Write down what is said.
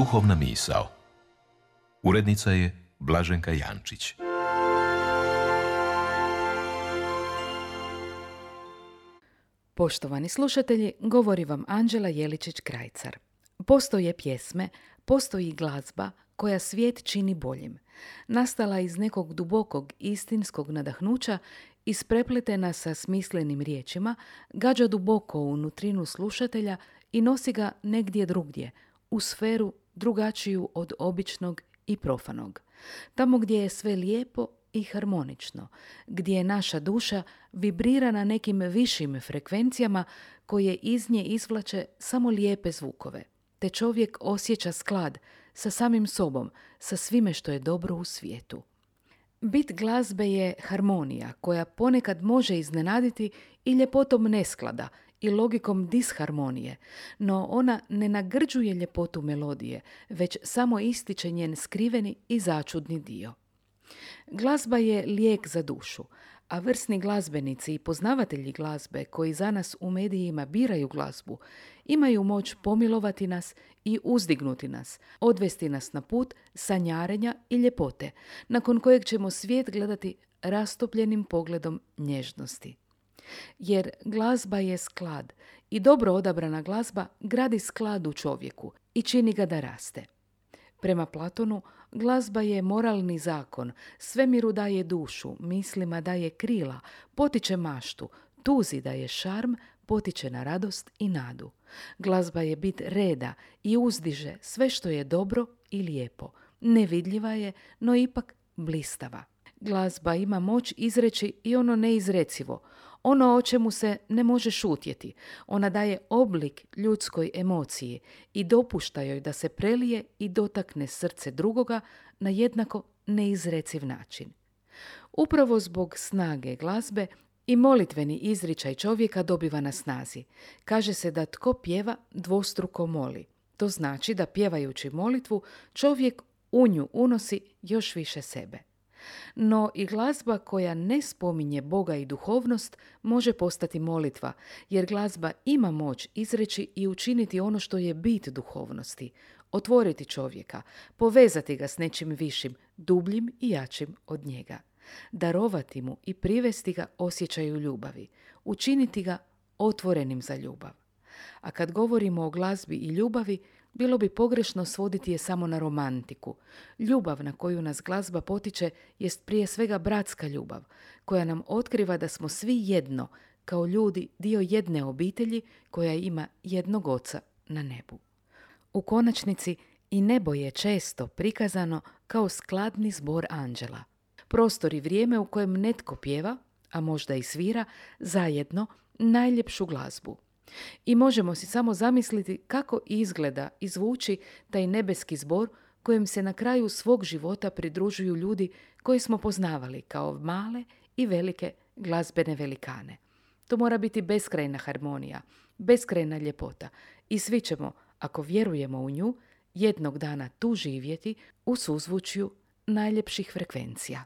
Duhovna misao. Urednica je Blaženka Jančić. Poštovani slušatelji, govori vam Anđela Jeličić-Krajcar. Postoje pjesme, postoji glazba koja svijet čini boljim. Nastala iz nekog dubokog istinskog nadahnuća, isprepletena sa smislenim riječima, gađa duboko u nutrinu slušatelja i nosi ga negdje drugdje, u sferu drugačiju od običnog i profanog. Tamo gdje je sve lijepo i harmonično, gdje je naša duša vibrira na nekim višim frekvencijama koje iz nje izvlače samo lijepe zvukove, te čovjek osjeća sklad sa samim sobom, sa svime što je dobro u svijetu. Bit glazbe je harmonija koja ponekad može iznenaditi i ljepotom nesklada i logikom disharmonije, no ona ne nagrđuje ljepotu melodije, već samo ističe njen skriveni i začudni dio. Glazba je lijek za dušu, a vrsni glazbenici i poznavatelji glazbe koji za nas u medijima biraju glazbu, imaju moć pomilovati nas i uzdignuti nas, odvesti nas na put sanjarenja i ljepote, nakon kojeg ćemo svijet gledati rastopljenim pogledom nježnosti. Jer glazba je sklad i dobro odabrana glazba gradi sklad u čovjeku i čini ga da raste. Prema Platonu, glazba je moralni zakon, svemiru daje dušu, mislima daje krila, potiče maštu, tuzi daje šarm, potiče na radost i nadu. Glazba je bit reda i uzdiže sve što je dobro i lijepo. Nevidljiva je, no ipak blistava. Glazba ima moć izreći i ono neizrecivo, ono o čemu se ne može šutjeti. Ona daje oblik ljudskoj emociji i dopušta joj da se prelije i dotakne srce drugoga na jednako neizreciv način. Upravo zbog snage glazbe i molitveni izričaj čovjeka dobiva na snazi. Kaže se da tko pjeva dvostruko moli. To znači da pjevajući molitvu čovjek u nju unosi još više sebe. No i glazba koja ne spominje Boga i duhovnost može postati molitva, jer glazba ima moć izreći i učiniti ono što je bit duhovnosti, otvoriti čovjeka, povezati ga s nečim višim, dubljim i jačim od njega, darovati mu i privesti ga osjećaju ljubavi, učiniti ga otvorenim za ljubav. A kad govorimo o glazbi i ljubavi, bilo bi pogrešno svoditi je samo na romantiku. Ljubav na koju nas glazba potiče jest prije svega bratska ljubav, koja nam otkriva da smo svi jedno, kao ljudi dio jedne obitelji koja ima jednog oca na nebu. U konačnici i nebo je često prikazano kao skladni zbor anđela. Prostor i vrijeme u kojem netko pjeva, a možda i svira, zajedno najljepšu glazbu – i možemo si samo zamisliti kako izgleda i zvuči taj nebeski zbor kojem se na kraju svog života pridružuju ljudi koji smo poznavali kao male i velike glazbene velikane. To mora biti beskrajna harmonija, beskrajna ljepota i svi ćemo, ako vjerujemo u nju, jednog dana tu živjeti u suzvučju najljepših frekvencija.